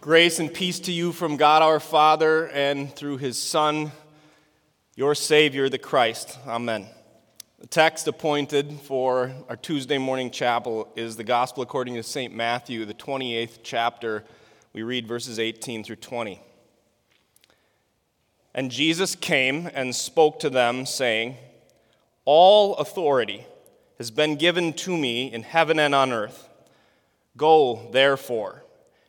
Grace and peace to you from God our Father and through his Son, your Savior, the Christ. Amen. The text appointed for our Tuesday morning chapel is the Gospel according to St. Matthew, the 28th chapter. We read verses 18 through 20. And Jesus came and spoke to them, saying, All authority has been given to me in heaven and on earth. Go, therefore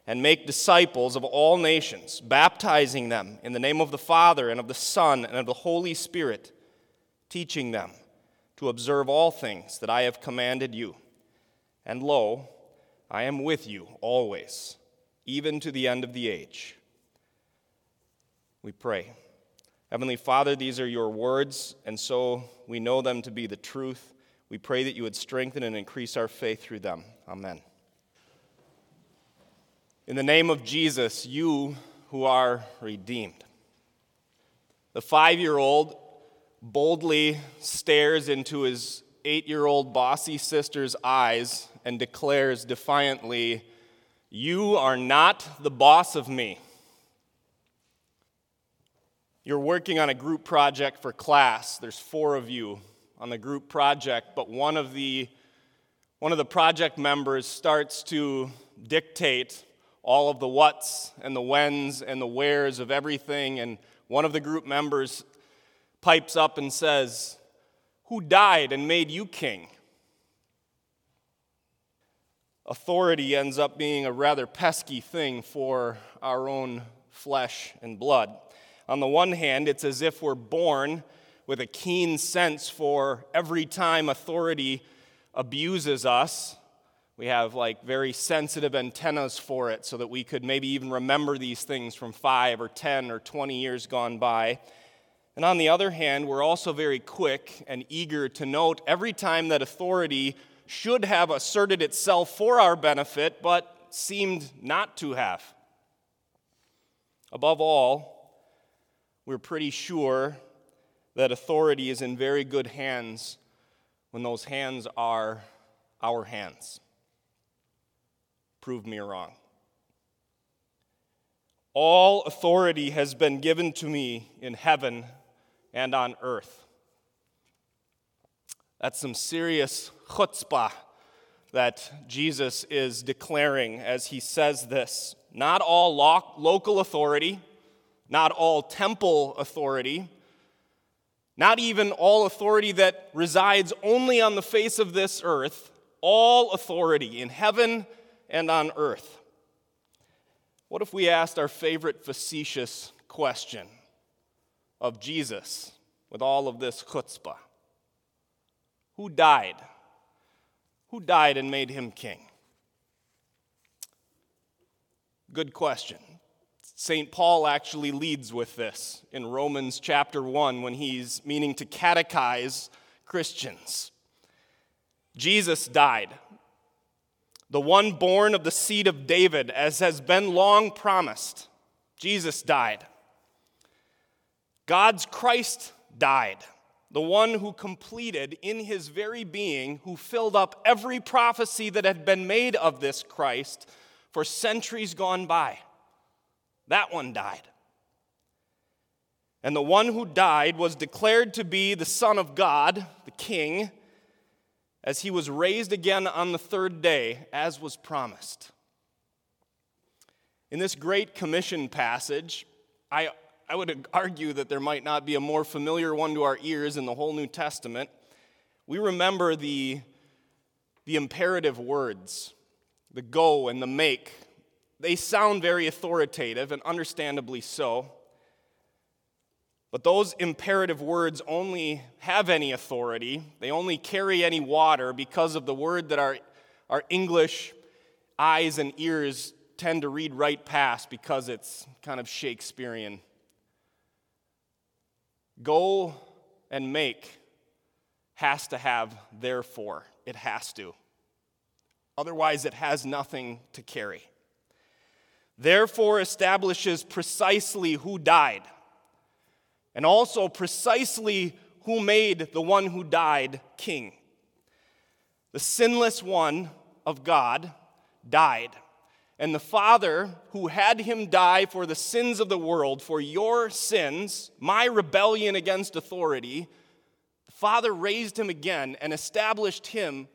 and make disciples of all nations, baptizing them in the name of the Father and of the Son and of the Holy Spirit, teaching them to observe all things that I have commanded you. And lo, I am with you always, even to the end of the age. We pray. Heavenly Father, these are your words, and so we know them to be the truth. We pray that you would strengthen and increase our faith through them. Amen. In the name of Jesus, you who are redeemed. The five year old boldly stares into his eight year old bossy sister's eyes and declares defiantly, You are not the boss of me. You're working on a group project for class. There's four of you on the group project, but one of the, one of the project members starts to dictate all of the whats and the whens and the wheres of everything. And one of the group members pipes up and says, Who died and made you king? Authority ends up being a rather pesky thing for our own flesh and blood. On the one hand, it's as if we're born with a keen sense for every time authority abuses us we have like very sensitive antennas for it so that we could maybe even remember these things from five or 10 or 20 years gone by. And on the other hand, we're also very quick and eager to note every time that authority should have asserted itself for our benefit, but seemed not to have. Above all, we're pretty sure that authority is in very good hands when those hands are our hands prove me wrong. All authority has been given to me in heaven and on earth. That's some serious chutzpah that Jesus is declaring as he says this. Not all lo- local authority, not all temple authority, not even all authority that resides only on the face of this earth, all authority in heaven and on earth. What if we asked our favorite facetious question of Jesus with all of this chutzpah? Who died? Who died and made him king? Good question. St. Paul actually leads with this in Romans chapter 1 when he's meaning to catechize Christians. Jesus died the one born of the seed of David, as has been long promised. Jesus died. God's Christ died, the one who completed in his very being, who filled up every prophecy that had been made of this Christ for centuries gone by. That one died. And the one who died was declared to be the Son of God, the King as he was raised again on the third day, as was promised. In this Great Commission passage, I, I would argue that there might not be a more familiar one to our ears in the whole New Testament. We remember the, the imperative words, the go and the make. They sound very authoritative, and understandably so. But those imperative words only have any authority, they only carry any water because of the word that our, our English eyes and ears tend to read right past because it's kind of Shakespearean. Go and make has to have therefore. It has to. Otherwise, it has nothing to carry. Therefore, establishes precisely who died and also precisely who made the one who died king. The sinless one of God died. And the Father, who had him die for the sins of the world, for your sins, my rebellion against authority, the Father raised him again and established him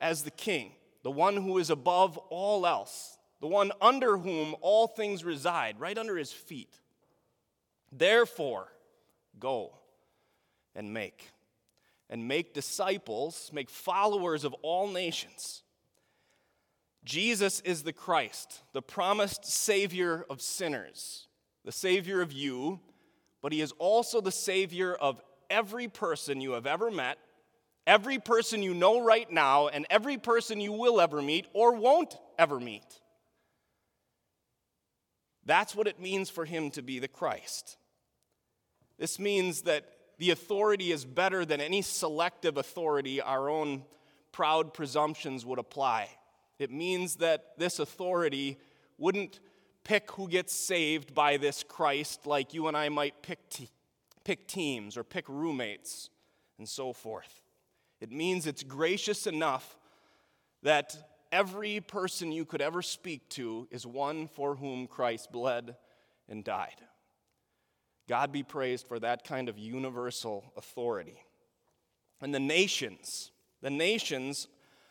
as the King, the one who is above all else, the one under whom all things reside, right under his feet. Therefore, go and make, and make disciples, make followers of all nations Jesus is the Christ, the promised Savior of sinners, the Savior of you, but He is also the Savior of every person you have ever met, every person you know right now, and every person you will ever meet or won't ever meet. That's what it means for Him to be the Christ. This means that the authority is better than any selective authority our own proud presumptions would apply. It means that this authority wouldn't pick who gets saved by this Christ like you and I might pick, te- pick teams or pick roommates and so forth. It means it's gracious enough that every person you could ever speak to is one for whom Christ bled and died. God be praised for that kind of universal authority. And the nations, the nations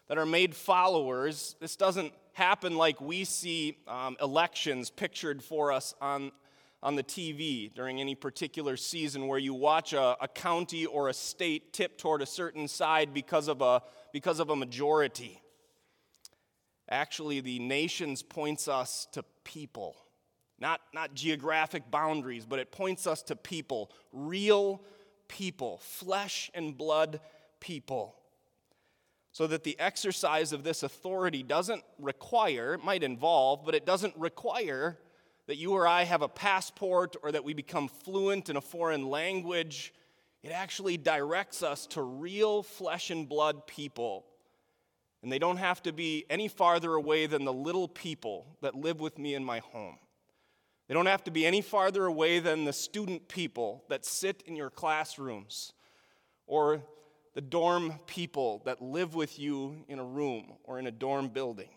that are made followers. This doesn't happen like we see um, elections pictured for us on, on the TV during any particular season where you watch a, a county or a state tip toward a certain side because of a, because of a majority. Actually, the nations points us to people. Not, not geographic boundaries, but it points us to people, real people, flesh and blood people so that the exercise of this authority doesn't require, it might involve, but it doesn't require that you or I have a passport or that we become fluent in a foreign language. It actually directs us to real flesh and blood people. And they don't have to be any farther away than the little people that live with me in my home. They don't have to be any farther away than the student people that sit in your classrooms or the dorm people that live with you in a room or in a dorm building.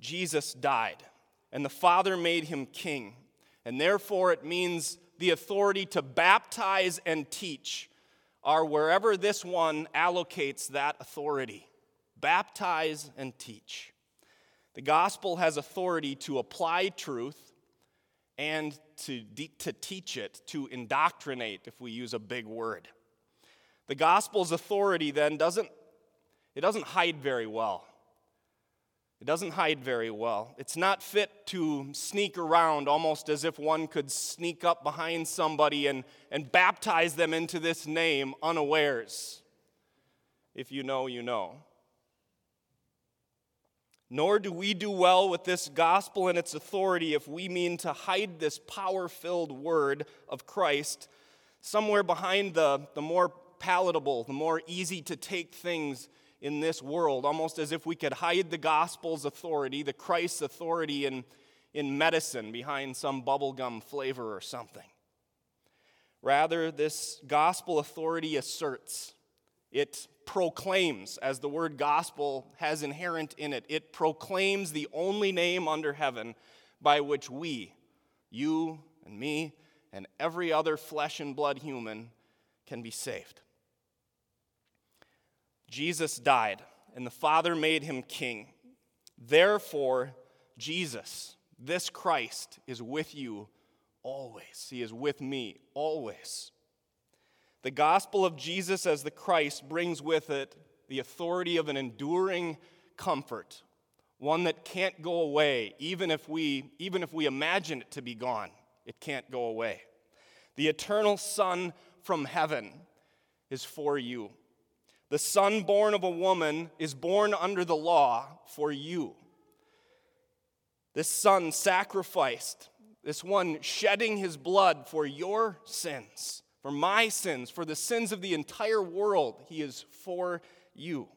Jesus died, and the Father made him king, and therefore it means the authority to baptize and teach are wherever this one allocates that authority. Baptize and teach. The gospel has authority to apply truth and to, de- to teach it, to indoctrinate, if we use a big word. The gospel's authority then doesn't it doesn't hide very well. It doesn't hide very well. It's not fit to sneak around almost as if one could sneak up behind somebody and, and baptize them into this name unawares. If you know, you know. Nor do we do well with this gospel and its authority if we mean to hide this power filled word of Christ somewhere behind the, the more palatable, the more easy to take things in this world, almost as if we could hide the gospel's authority, the Christ's authority in, in medicine behind some bubblegum flavor or something. Rather, this gospel authority asserts, it proclaims, as the word gospel has inherent in it, it proclaims the only name under heaven by which we, you and me, and every other flesh and blood human can be saved. Jesus died, and the Father made him king. Therefore, Jesus, this Christ, is with you always. He is with me always. The gospel of Jesus as the Christ brings with it the authority of an enduring comfort, one that can't go away, even if we, even if we imagine it to be gone. It can't go away. The eternal Son from heaven is for you. The son born of a woman is born under the law for you. This son sacrificed, this one shedding his blood for your sins, for my sins, for the sins of the entire world. He is for you.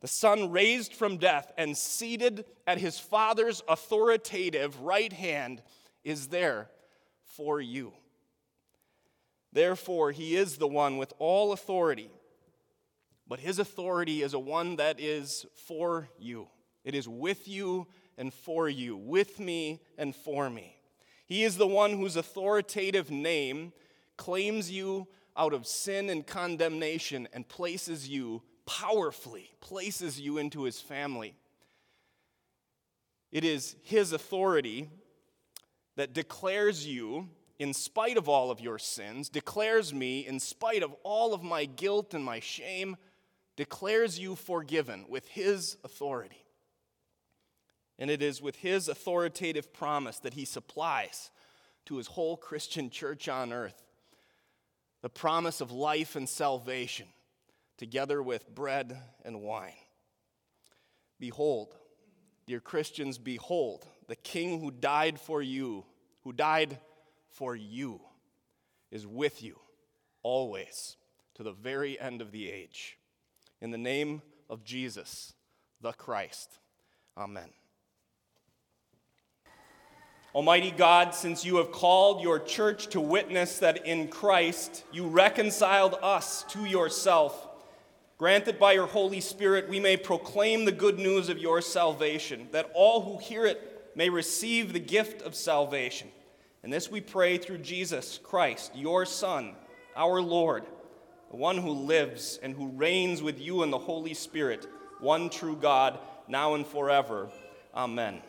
The Son raised from death and seated at his Father's authoritative right hand is there for you. Therefore, he is the one with all authority but his authority is a one that is for you. It is with you and for you, with me and for me. He is the one whose authoritative name claims you out of sin and condemnation and places you powerfully, places you into his family. It is his authority that declares you, in spite of all of your sins, declares me, in spite of all of my guilt and my shame, declares you forgiven with his authority. And it is with his authoritative promise that he supplies to his whole Christian church on earth the promise of life and salvation, together with bread and wine. Behold, dear Christians, behold, the King who died for you, who died for you, is with you always to the very end of the age. In the name of Jesus, the Christ. Amen. Almighty God, since you have called your church to witness that in Christ you reconciled us to yourself, grant that by your Holy Spirit we may proclaim the good news of your salvation, that all who hear it may receive the gift of salvation. And this we pray through Jesus Christ, your Son, our Lord, the one who lives and who reigns with you in the Holy Spirit, one true God, now and forever. Amen.